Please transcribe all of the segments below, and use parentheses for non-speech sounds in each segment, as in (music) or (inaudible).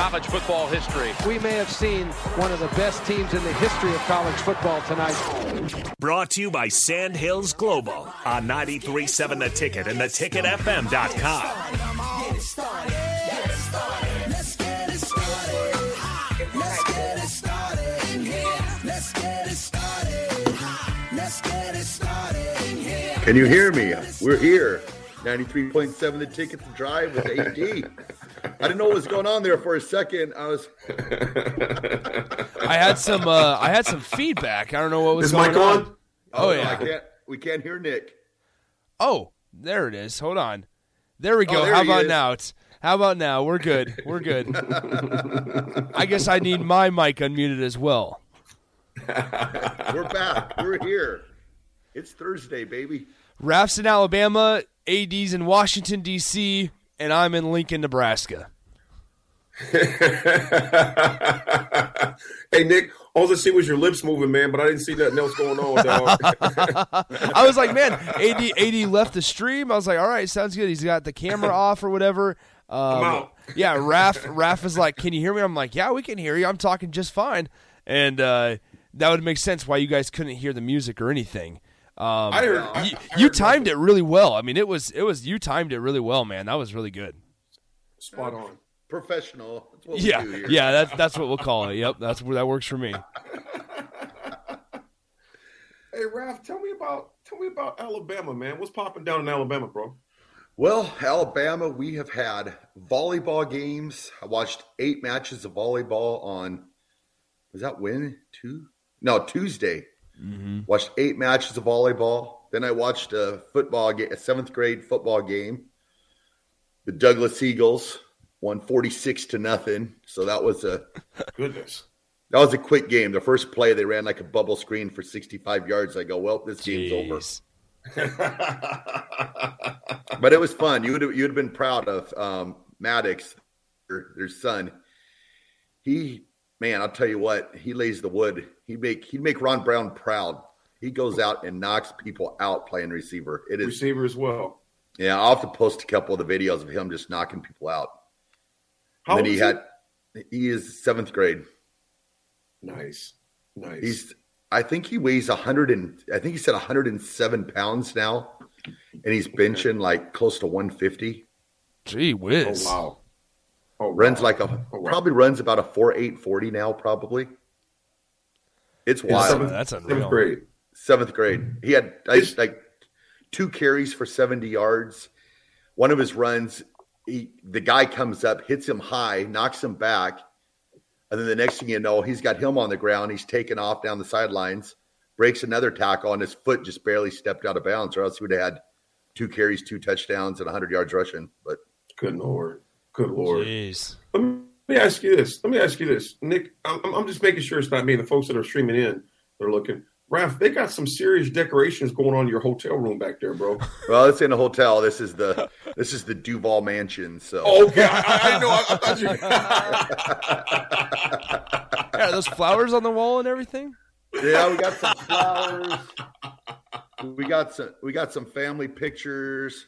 college football history. We may have seen one of the best teams in the history of college football tonight. Brought to you by Sandhills Global on 93.7 The Ticket and theticketfm.com. Can you hear me? We're here. 93.7 the ticket to drive with AD. (laughs) I didn't know what was going on there for a second. I was I had some uh, I had some feedback. I don't know what was Is going Mike on. on? Oh I yeah. can't we can't hear Nick. Oh, there it is. Hold on. There we go. Oh, there How about is. now? It's how about now? We're good. We're good. I guess I need my mic unmuted as well. (laughs) We're back. We're here. It's Thursday, baby. Raf's in Alabama, AD's in Washington D.C., and I'm in Lincoln, Nebraska. (laughs) hey Nick, all I see was your lips moving, man, but I didn't see nothing else going on, dog. (laughs) I was like, man, AD AD left the stream. I was like, all right, sounds good. He's got the camera (laughs) off or whatever. Um, I'm out. Yeah, Raf Raf is like, can you hear me? I'm like, yeah, we can hear you. I'm talking just fine, and uh, that would make sense why you guys couldn't hear the music or anything. Um, I heard. I, you, I you heard timed it really well. I mean, it was it was you timed it really well, man. That was really good. spot on. Professional. That's what Yeah, we do here. yeah, that's that's what we'll call it. Yep, that's where that works for me. (laughs) Hey Ralph, tell me about tell me about Alabama, man. What's popping down in Alabama, bro? Well, Alabama, we have had volleyball games. I watched eight matches of volleyball on was that when? Two? No, Tuesday. Watched eight matches of volleyball. Then I watched a football game, a seventh grade football game. The Douglas Eagles won forty six to nothing. So that was a (laughs) Goodness. that was a quick game. The first play they ran like a bubble screen for sixty five yards. I go, well, this game's over. (laughs) But it was fun. You would have, you'd have been proud of um, Maddox, their, their son. He, man, I'll tell you what, he lays the wood. He make he'd make Ron Brown proud. He goes out and knocks people out playing receiver. It is, Receiver as well. yeah. I'll have to post a couple of the videos of him just knocking people out. How And then he had, he is seventh grade. Nice. Nice. He's, I think he weighs a hundred and, I think he said hundred and seven pounds now, and he's benching like close to one fifty. Gee oh whiz. wow. Oh, wow. runs like a Oh, wow. probably runs about a four eight forty now probably it's wild seventh, That's seventh unreal. grade. seventh grade he had I, like two carries for 70 yards one of his runs he the guy comes up hits him high knocks him back and then the next thing you know he's got him on the ground he's taken off down the sidelines breaks another tackle and his foot just barely stepped out of bounds or else he would have had two carries two touchdowns and 100 yards rushing but Good lord. Good oh, lord. Jeez. Let me ask you this. Let me ask you this, Nick. I'm, I'm just making sure it's not me. The folks that are streaming in, they're looking. Ralph, they got some serious decorations going on in your hotel room back there, bro. (laughs) well it's in a hotel this is the this is the duval mansion so okay, I, I, I know. I, I thought you. (laughs) Yeah, are those flowers on the wall and everything. Yeah, we got some flowers. We got some we got some family pictures.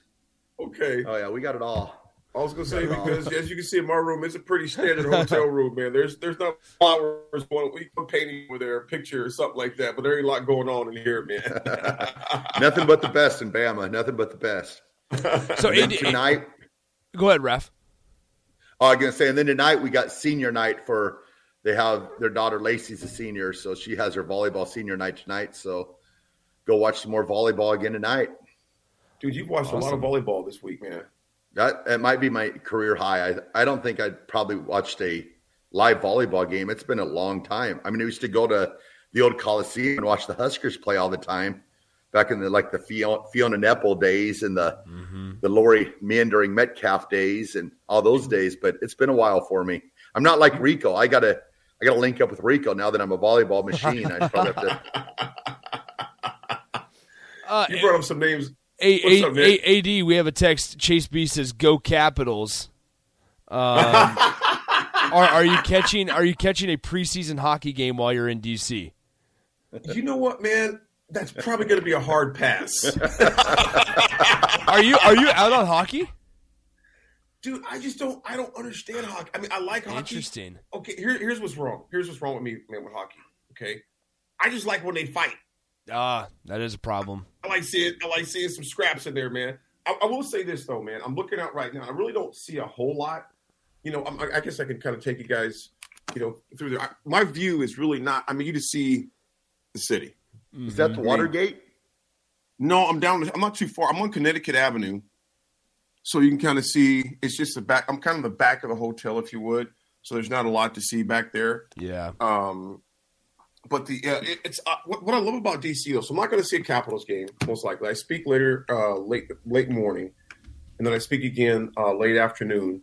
Okay. Oh yeah, we got it all. I was gonna say because as you can see in my room, it's a pretty standard hotel (laughs) room, man. There's there's not flowers, one we painting with their picture or something like that, but there ain't a lot going on in here, man. (laughs) Nothing but the best in Bama. Nothing but the best. So And then AD, tonight, go ahead, ref. oh, I'm gonna say, and then tonight we got senior night for. They have their daughter Lacey's a senior, so she has her volleyball senior night tonight. So go watch some more volleyball again tonight. Dude, you've watched a lot of volleyball this week, man. That it might be my career high. I I don't think I'd probably watched a live volleyball game. It's been a long time. I mean, I used to go to the old Coliseum and watch the Huskers play all the time back in the like the Fiona, Fiona Nepo days and the the Lori meandering Metcalf days and all those days. But it's been a while for me. I'm not like Rico. I gotta I gotta link up with Rico now that I'm a volleyball machine. I probably have to. Uh, (laughs) You brought up some names. A- up, A- AD, we have a text. Chase B says, "Go Capitals." Um, (laughs) are, are you catching? Are you catching a preseason hockey game while you're in DC? You know what, man? That's probably going to be a hard pass. Are you Are you out on hockey? Dude, I just don't. I don't understand hockey. I mean, I like hockey. Interesting. Okay, here, here's what's wrong. Here's what's wrong with me, man, with hockey. Okay, I just like when they fight. Ah, that is a problem. I like seeing. I like seeing some scraps in there, man. I, I will say this though, man. I'm looking out right now. I really don't see a whole lot. You know, I'm, I guess I can kind of take you guys, you know, through there. I, my view is really not. I mean, you just see the city. Is that the Watergate? No, I'm down. I'm not too far. I'm on Connecticut Avenue, so you can kind of see. It's just the back. I'm kind of the back of the hotel, if you would. So there's not a lot to see back there. Yeah. Um, but the uh, it, it's uh, what, what I love about DC though. So I'm not going to see a Capitals game most likely. I speak later, uh, late late morning, and then I speak again uh, late afternoon,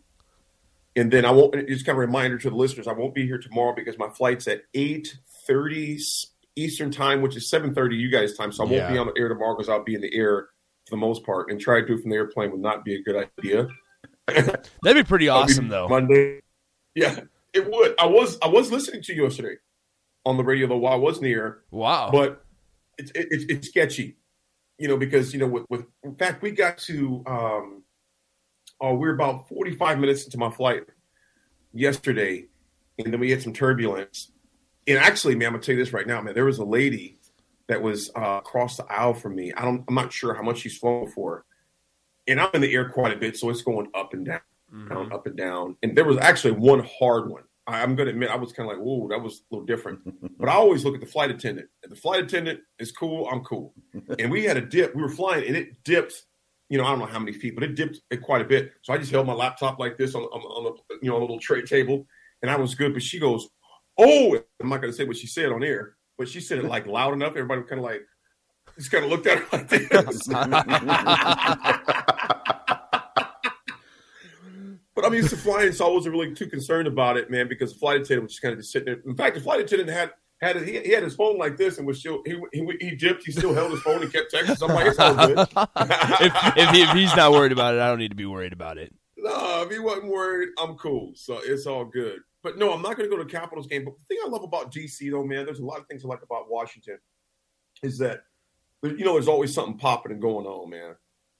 and then I won't. Just kind of a reminder to the listeners, I won't be here tomorrow because my flight's at eight thirty Eastern time, which is seven thirty you guys time. So I won't Yeah. be on the air tomorrow because I'll be in the air for the most part, and try to do it from the airplane would not be a good idea. That'd be pretty That'd be awesome, though. Monday. Yeah, it would. I was I was listening to you yesterday on the radio though while I was air, Wow. but it's it's it's sketchy, you know, because you know with, with in fact we got to um oh we are about forty five minutes into my flight yesterday, and then we had some turbulence. And actually, man, I'm gonna tell you this right now, man. There was a lady that was uh, across the aisle from me. I don't, I'm not sure how much she's flown for, and I'm in the air quite a bit, so it's going up and down, down, up and down. And there was actually one hard one. I, I'm gonna admit, I was kind of like, "Whoa, that was a little different." but I (laughs) always look at the flight attendant. If the flight attendant is cool, I'm cool. and we had a dip. We were flying, and it dipped. You know, I don't know how many feet, but it dipped it quite a bit. So I just held my laptop like this on, on, on a you know a little tray table, and I was good. But she goes, "Oh," I'm not going to say what she said on air, but she said it like loud enough. Everybody kind of like just kind of looked at her like this. (laughs) But I'm used to flying, so I wasn't really too concerned about it, man, because the flight attendant was just kind of just sitting there. In fact, the flight attendant had had he, he had his phone like this and was still he, he he dipped. He still held his phone and kept texting. So I'm like, it's all good. (laughs) if, if, he, if he's not worried about it, I don't need to be worried about it. No, if he wasn't worried, I'm cool. So it's all good. But no, I'm not going to go to Capitals game. But the thing I love about DC, though, man, there's a lot of things I like about Washington, is that you know there's always something popping and going on, man.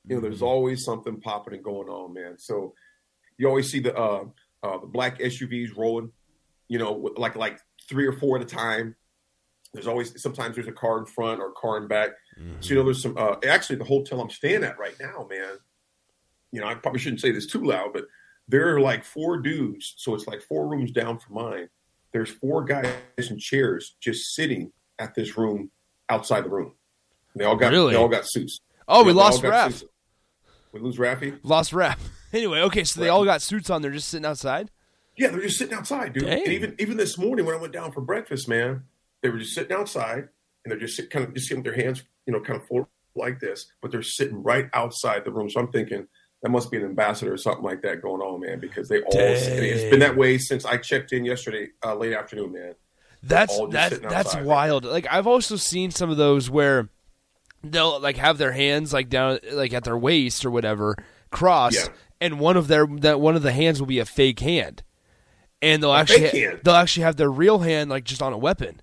You know, there's mm-hmm. always something popping and going on, man. So you always see the uh, uh, the black SUVs rolling, you know, like like three or four at a time. There's always sometimes there's a car in front or a car in back. So you know, there's some. Uh, actually, the hotel I'm staying at right now, man. You know, I probably shouldn't say this too loud, but there are like four dudes. So it's like four rooms down from mine. There's four guys in chairs just sitting at this room outside the room. They all got Really? they all got suits. Oh, we Yeah, they all lost Raph. We lose Raffy. Lost rap. Anyway, okay, so they all got suits on. They're just sitting outside. Yeah, they're just sitting outside, dude. Dang. And even even this morning when I went down for breakfast, man, they were just sitting outside and they're just sit, kind of just sitting with their hands, you know, kind of forward like this, but they're sitting right outside the room. So I'm thinking that must be an ambassador or something like that going on, man, because they all it's been that way since I checked in yesterday uh, late afternoon, man. That's all just that, sitting that's outside. wild. Like I've also seen some of those where they'll like have their hands like down like at their waist or whatever crossed, Yeah. And one of their that one of the hands will be a fake hand, and they'll actually fake hand? they'll actually have their real hand like just on a weapon.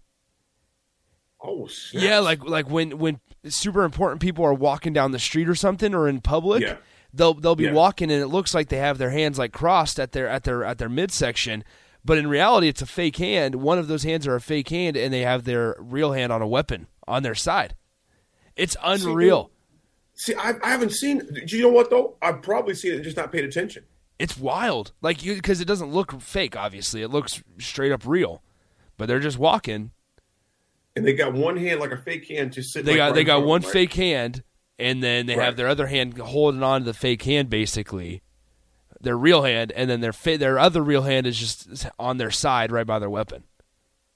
Oh, snap. Yeah, like like when when super important people are walking down the street or something or in public, Yeah. they'll they'll be Yeah. walking and it looks like they have their hands like crossed at their at their at their midsection, but in reality it's a fake hand. One of those hands are a fake hand, and they have their real hand on a weapon on their side. It's unreal. See, I, I haven't seen. Do you know what though? I've probably seen it, and just not paid attention. It's wild, like you because it doesn't look fake. Obviously, it looks straight up real, but they're just walking. And they got one hand like a fake hand just sitting. They like, got right they got one right? fake hand, and then they Right. have their other hand holding on to the fake hand, basically. Their real hand, and then their fa- their other real hand is just on their side, right by their weapon.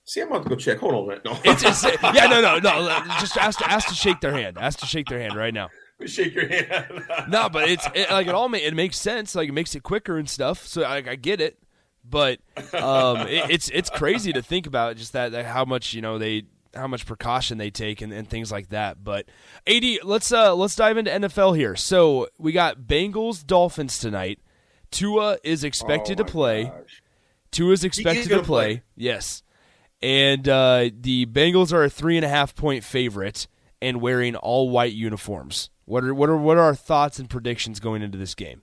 See, I'm about to go check. Hold on a minute. No, It's, it's (laughs) yeah, no, no, no. Just ask to ask to shake their hand. Ask to shake their hand right now. (laughs) shake your hand. (laughs) No, but it's it, like it all ma- it makes sense. Like it makes it quicker and stuff. So like I get it, but um, it, it's it's crazy to think about just that, that how much you know they how much precaution they take and, and things like that. But AD, let's uh let's dive into NFL here. So we got Bengals Dolphins tonight. Tua is expected Oh to play. gosh. Tua is expected to gonna play. play. Yes. And uh, the Bengals are a three and a half point favorite and wearing all white uniforms. What are what are what are our thoughts and predictions going into this game?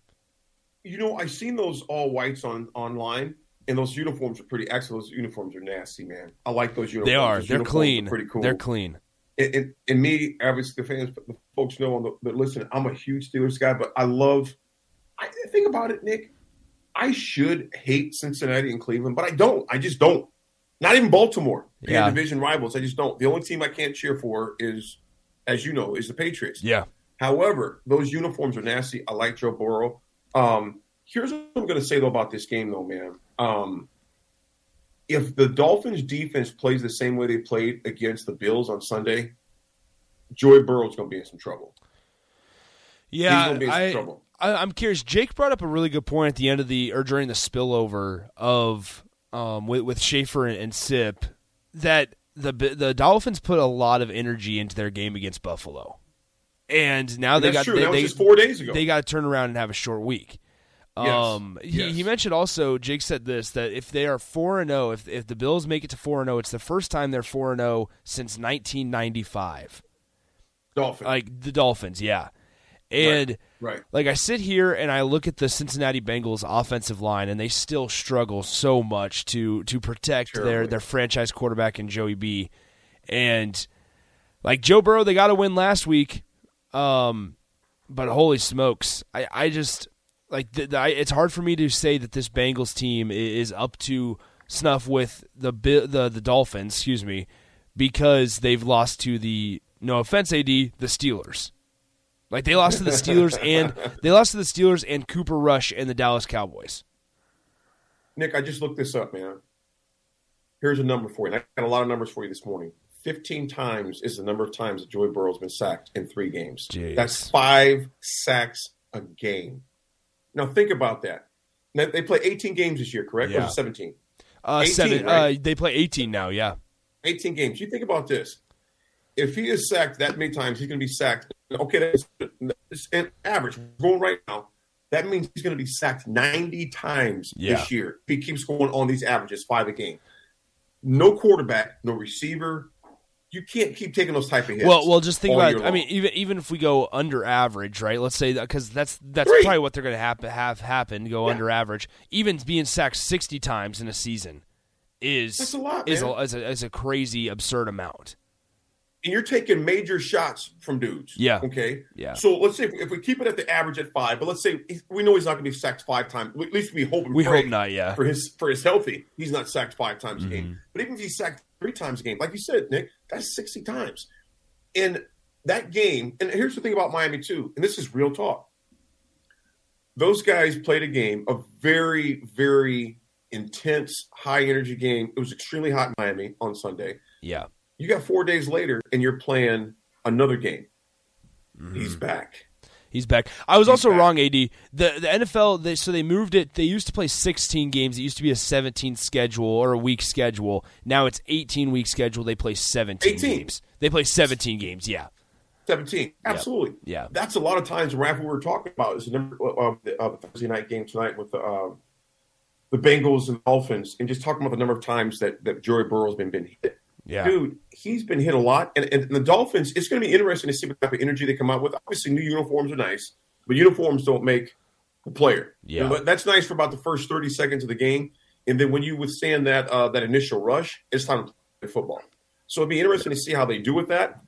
You know, I've seen those all whites on online, and those uniforms are pretty excellent. Those uniforms are nasty, man. I like those uniforms. They are. Those They're clean. pretty cool. They're clean. and, and, and me, obviously, the fans, the folks know on the, that listen. I'm a huge Steelers guy, but I love. I think about it, Nick. I should hate Cincinnati and Cleveland, but I don't. I just don't. Not even Baltimore, Yeah. division rivals. I just don't. The only team I can't cheer for is, as you know, is the Patriots. Yeah. However, those uniforms are nasty. I like Joe Burrow. Um, here's what I'm going to say though about this game, though, man. Um, if the Dolphins defense plays the same way they played against the Bills on Sunday, Joy Burrow's going to be in some trouble. Yeah, gonna be in some I, trouble. I, I'm curious. Jake brought up a really good point at the end of the or during the spillover of um, with, with Schaefer and, and Sip that the the Dolphins put a lot of energy into their game against Buffalo, and now And they that's got true. they, That was they- just four days ago. They got to turn around and have a short week. Yes. Um, he, Yes. he mentioned also Jake said this that if they are four and zero, if if the Bills make it to four and zero, it's the first time they're four and zero since 1995 Dolphins. like the Dolphins, yeah. And right. like I sit here and I look at the Cincinnati Bengals offensive line and they still struggle so much to to protect their their franchise quarterback and Joey B. And like Joe Burrow, they got to win last week. Um but holy smokes, I I just like the, the, I, it's hard for me to say that this Bengals team i- is up to snuff with the the the Dolphins, excuse me, because they've lost to the no offense, AD, the Steelers. Like they lost to the Steelers (laughs) and they lost to the Steelers and Cooper Rush and the Dallas Cowboys. Nick, I just looked this up, man. Here's a number for you. I got a lot of numbers for you this morning. 15 times is the number of times that Joey Burrow's been sacked in three games. Jeez. That's five sacks a game. Now, think about that. Now, they play 18 games this year, correct? Yeah. is 17? Uh, 18, seven. right? Uh, they play 18 now. Yeah. 18 games. You think about this. If he is sacked that many times, he's going to be sacked. Okay, that's, that's an average. Going right now, that means he's going to be sacked 90 times Yeah. this year. If he keeps going on these averages, five a game. No quarterback, no receiver. You can't keep taking those type of hits. Well, well, just think about. It. I mean, even even if we go under average, right? Let's say that because that's that's Three. probably what they're going to happen have happen. Go Yeah. under average. Even being sacked 60 times in a season is That's a lot, is a, is a is a crazy absurd amount. And you're taking major shots from dudes. Yeah. Okay. Yeah. So let's say if, if we keep it at the average at five, but let's say we know he's not going to be sacked five times. At least we hope. We hope not, yeah. For his for his healthy, he's not sacked five times a Mm-hmm. game. But even if he's sacked three times a game, like you said, Nick, that's sixty times. And that game, and here's the thing about Miami too, and this is real talk. Those guys played a game, a very, very intense, high energy game. It was extremely hot in Miami on Sunday. Yeah. You got four days later, and you're playing another game. Mm-hmm. He's back. He's back. I was He's also back. wrong, AD. The the NFL, they, so they moved it. They used to play 16 games. It used to be a 17 schedule or a week schedule. Now it's 18 week schedule. They play 17 18. games. They play 17 games. Yeah. 17. Absolutely. Yeah. That's a lot of times, what we were talking about is the number of the, of the Thursday night game tonight with the, um, the Bengals and Dolphins, and just talking about the number of times that, that Joey Burrow's been, been hit. Yeah. Dude, he's been hit a lot. And, and the Dolphins, it's going to be interesting to see what type of energy they come out with. Obviously, new uniforms are nice. but uniforms don't make a player. Yeah. But that's nice for about the first 30 seconds of the game. And then when you withstand that uh, that initial rush, it's time to play football. So it'd be interesting to see how they do with that.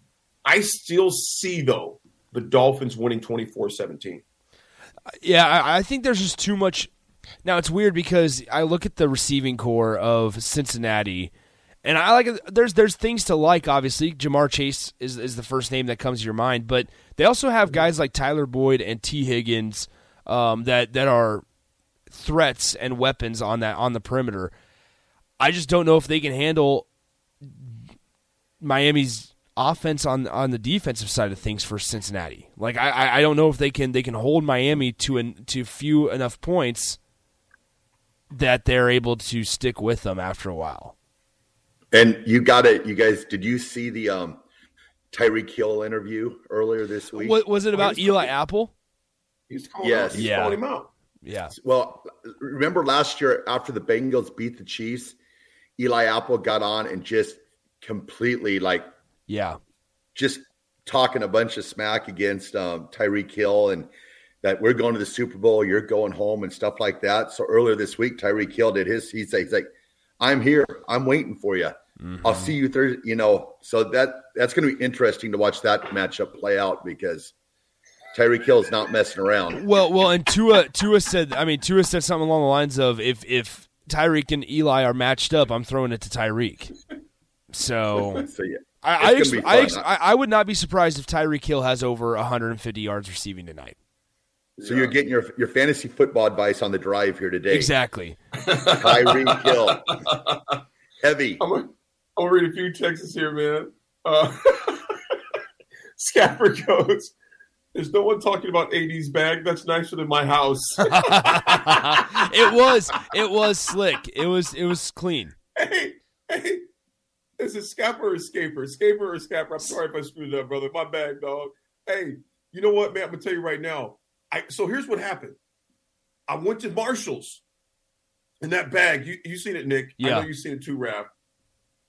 I still see, though, the Dolphins winning 24 17. Yeah, I, I think there's just too much. Now it's weird because I look at the receiving core of Cincinnati, and I like there's there's things to like. Obviously, Ja'Marr Chase is is the first name that comes to your mind, but they also have guys like Tyler Boyd and Tee Higgins um, that that are threats and weapons on that on the perimeter. I just don't know if they can handle Miami's offense on on the defensive side of things for Cincinnati. Like I I don't know if they can they can hold Miami to an to few enough points that they're able to stick with them after a while. And you got it. You guys, did you see the um, Tyreek Hill interview earlier this week? What was it about Eli Apple? He's calling, Yes. out, he's Yeah. calling him out. Yeah. Well, remember last year after the Bengals beat the Chiefs, Eli Apple got on and just completely like Yeah. just talking a bunch of smack against um, Tyreek Hill and that we're going to the Super Bowl, you're going home and stuff like that. So earlier this week, Tyreek Hill did his. He's like, he's like, I'm here. I'm waiting for you. Mm-hmm. I'll see you Thursday. You know, so that that's going to be interesting to watch that matchup play out because Tyreek Hill is not messing around. Well, well, and Tua Tua said, I mean, Tua said something along the lines of, if if Tyreek and Eli are matched up, I'm throwing it to Tyreek. So (laughs) So yeah, I I, ex- I, ex- I I would not be surprised if Tyreek Hill has over 150 yards receiving tonight. So you're getting your your fantasy football advice on the drive here today. Exactly. Tyreek Hill, (laughs) heavy. I'm gonna, I'm gonna read a few texts here, man. Uh, (laughs) Scapper goes, "There's no one talking about 80s bag. That's nicer than my house." (laughs) it was it was slick. It was it was clean. hey, hey, is it Scapper or Scaper? Scaper or Scapper? I'm sorry if I screwed it up, brother. My bad, dog. Hey, you know what, man? I'm gonna tell you right now. I so here's what happened. I went to Marshalls, and that bag. You you seen it, Nick? I know you seen it too, Rav.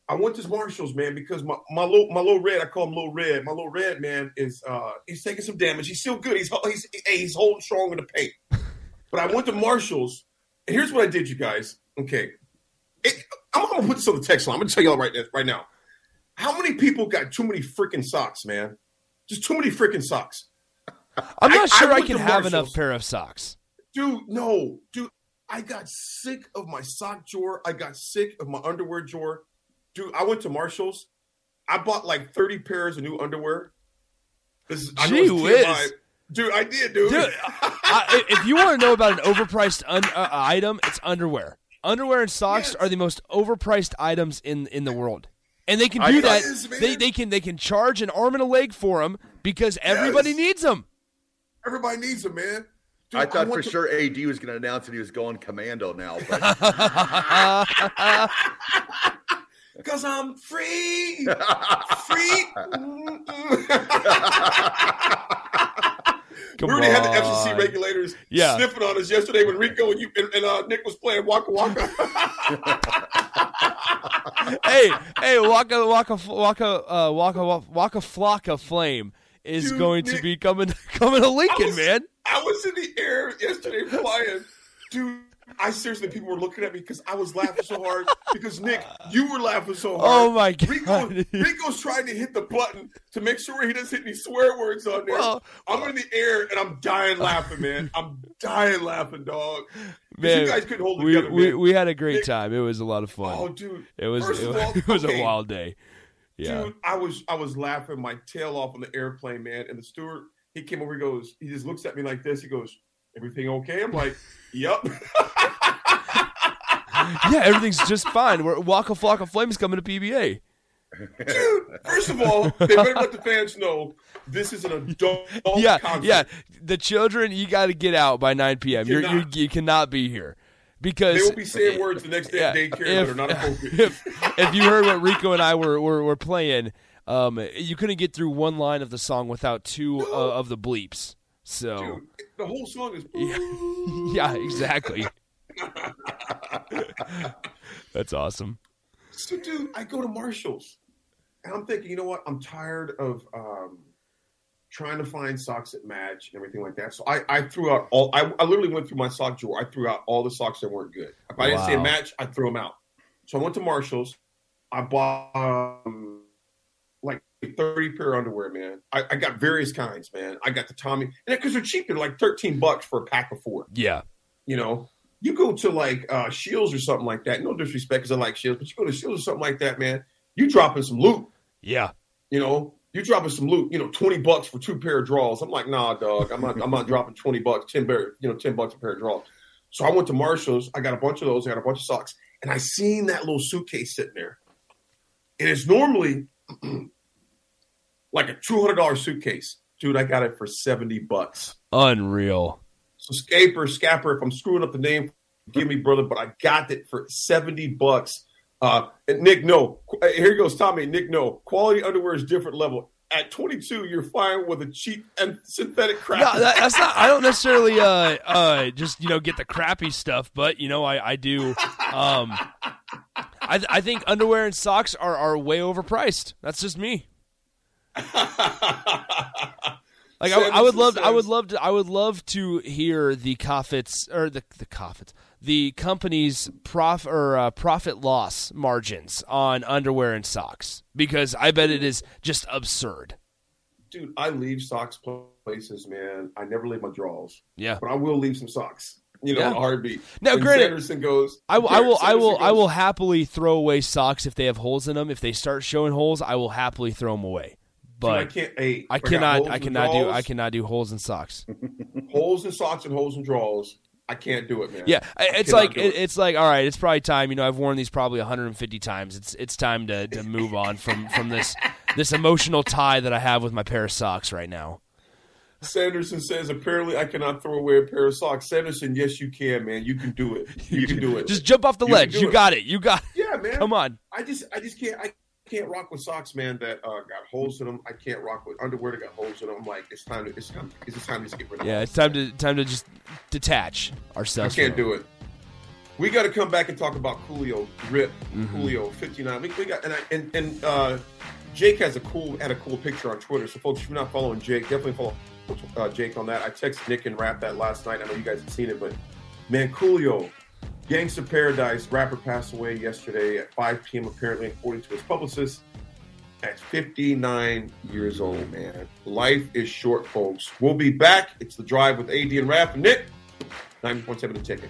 I went to Marshalls, man, because my my little my little red. I call him little red. My little red man is uh he's taking some damage. He's still good. He's he's he's holding strong in the paint. But I went to Marshalls, and here's what I did, you guys. Okay, it, I'm gonna put this on the text line. I'm gonna tell y'all right now, right now. How many people got too many freaking socks, man? Just too many freaking socks, I'm not I- I sure I, went can have enough pair of socks. dude. No, dude. I got sick of my sock drawer. I got sick of my underwear drawer, dude. I went to Marshalls. I bought like 30 pairs of new underwear. This is I Gee it's whiz. TMI. dude. I did, dude. Dude, I, if you want to know about an overpriced un, uh, item, it's underwear. Underwear and socks Yes. are the most overpriced items in in the world, and they can do that. Yes, they they can they can charge an arm and a leg for them because everybody Yes. needs them. Everybody needs them, man. Dude, I thought for to- sure AD was going to announce that he was going commando now, but (laughs) (laughs) Cause I'm free, (laughs) free. Come we already had the. FCC regulators Yeah. sniffing on us yesterday when Rico and you and, and uh, Nick was playing Waka Waka. hey, hey, Waka Waka Waka uh, Waka Waka Flocka Flame is Dude, going to be coming (laughs) coming to Lincoln, was- man. I was in the air yesterday flying, dude. I seriously, people were looking at me because I was laughing so hard. Because Nick, you were laughing so hard. Oh my Rico, god. Rico's trying to hit the button to make sure he doesn't hit any swear words on there. Well- I'm in the air and I'm dying laughing, man. I'm dying laughing, dog. Man, you guys couldn't hold we, together, we man. we had a great Nick- time. It was a lot of fun. Oh, dude. it was it, all, (laughs) it was okay. a wild day. Yeah. Dude, I was I was laughing my tail off on the airplane, man. And the steward, he came over, he goes, he just looks at me like this. He goes, Everything okay? I'm like, (laughs) Yep. yeah, everything's just fine. We're Waka Flocka Flame's coming to PBA. Dude, first of all, they better let the fans know this is an adult yeah, concert. yeah. The children, you got to get out by 9 p.m. You're, you you cannot be here because They will be saying words the next day at daycare that are not (laughs) appropriate. If, if you heard what Rico and I were were, were playing, um, you couldn't get through one line of the song without two uh, of the bleeps. So Dude, the whole song is yeah, (laughs) exactly. (laughs) That's awesome. So, dude, I go to Marshalls, and I'm thinking, you know what? I'm tired of um, trying to find socks that match and everything like that. So I, I threw out all. I, I literally went through my sock drawer. I threw out all the socks that weren't good. If I didn't see a match, I threw them out. So I went to Marshalls. I bought um, like 30 pair of underwear, man. I, I got various kinds, man. I got the Tommy, and because they're cheap, they're like 13 bucks for a pack of four. Yeah. You know, you go to like uh Shields or something like that. No disrespect, because I like Shields, but you go to Shields or something like that, man. You dropping some loot. Yeah. You know, you dropping some loot. You know, 20 bucks for two pair of draws. I'm like, nah, dog. I'm not. I'm not dropping 20 bucks, 10 pair. You know, 10 bucks a pair of draws. So I went to Marshalls. I got a bunch of those. I got a bunch of socks, and I seen that little suitcase sitting there, and it's normally (clears throat) like a two hundred dollar suitcase. Dude, I got it for 70 bucks. Unreal. So Scaper, Scapper, if I'm screwing up the name, give me brother, but I got it for 70 bucks. Uh, Nick, no. Here goes Tommy. Nick, no. Quality underwear is different level. At 22, you're fine with a cheap and synthetic crap. No, that, that's not. I don't necessarily uh uh just you know get the crappy stuff, but you know I I do. Um, I I think underwear and socks are are way overpriced. That's just me. Like I, I would love, I would love to, I would love to hear the Coffets or the the Coffets, the company's prof or uh, profit loss margins on underwear and socks because I bet it is just absurd. Dude, I leave socks places, man. I never leave my drawers. Yeah. But I will leave some socks. You know, Yeah. heartbeat. Now, When granted, Sanderson goes. I will, I will, I will, I will happily throw away socks if they have holes in them. If they start showing holes, I will happily throw them away. But I can't- hey, I cannot, I cannot do. I cannot do holes in socks. (laughs) holes in socks and holes in drawers. I can't do it, man. Yeah, it's like it, it's like all right, it's probably time. You know, I've worn these probably 150 times. It's it's time to, to move on from from this (laughs) this emotional tie that I have with my pair of socks right now. Sanderson says, apparently I cannot throw away a pair of socks. Sanderson, yes, you can, man. You can do it. You can do (laughs) it. Just jump off the You ledge. You it. got it. You got. Yeah, man. Come on. I just, I just can't, I can't rock with socks, man. That uh, got holes in them. I can't rock with underwear that got holes in them. I'm like, it's time to, it's time, it's time to just get rid of. Yeah, it's time to time to just detach ourselves. I can't do it. We got to come back and talk about Coolio, Rip, Mhm. Coolio, 59. We, we got, and I, and and uh, Jake has a cool had a cool picture on Twitter. So folks, if you're not following Jake, definitely follow uh, Jake on that. I texted Nick and Rap that last night. I know you guys have seen it, but man, Coolio, Gangsta Paradise rapper passed away yesterday at 5 p.m. Apparently, according to his publicist. At 59 years old, man. Life is short, folks. We'll be back. It's the drive with AD and Rap and Nick. 90.7 the ticket.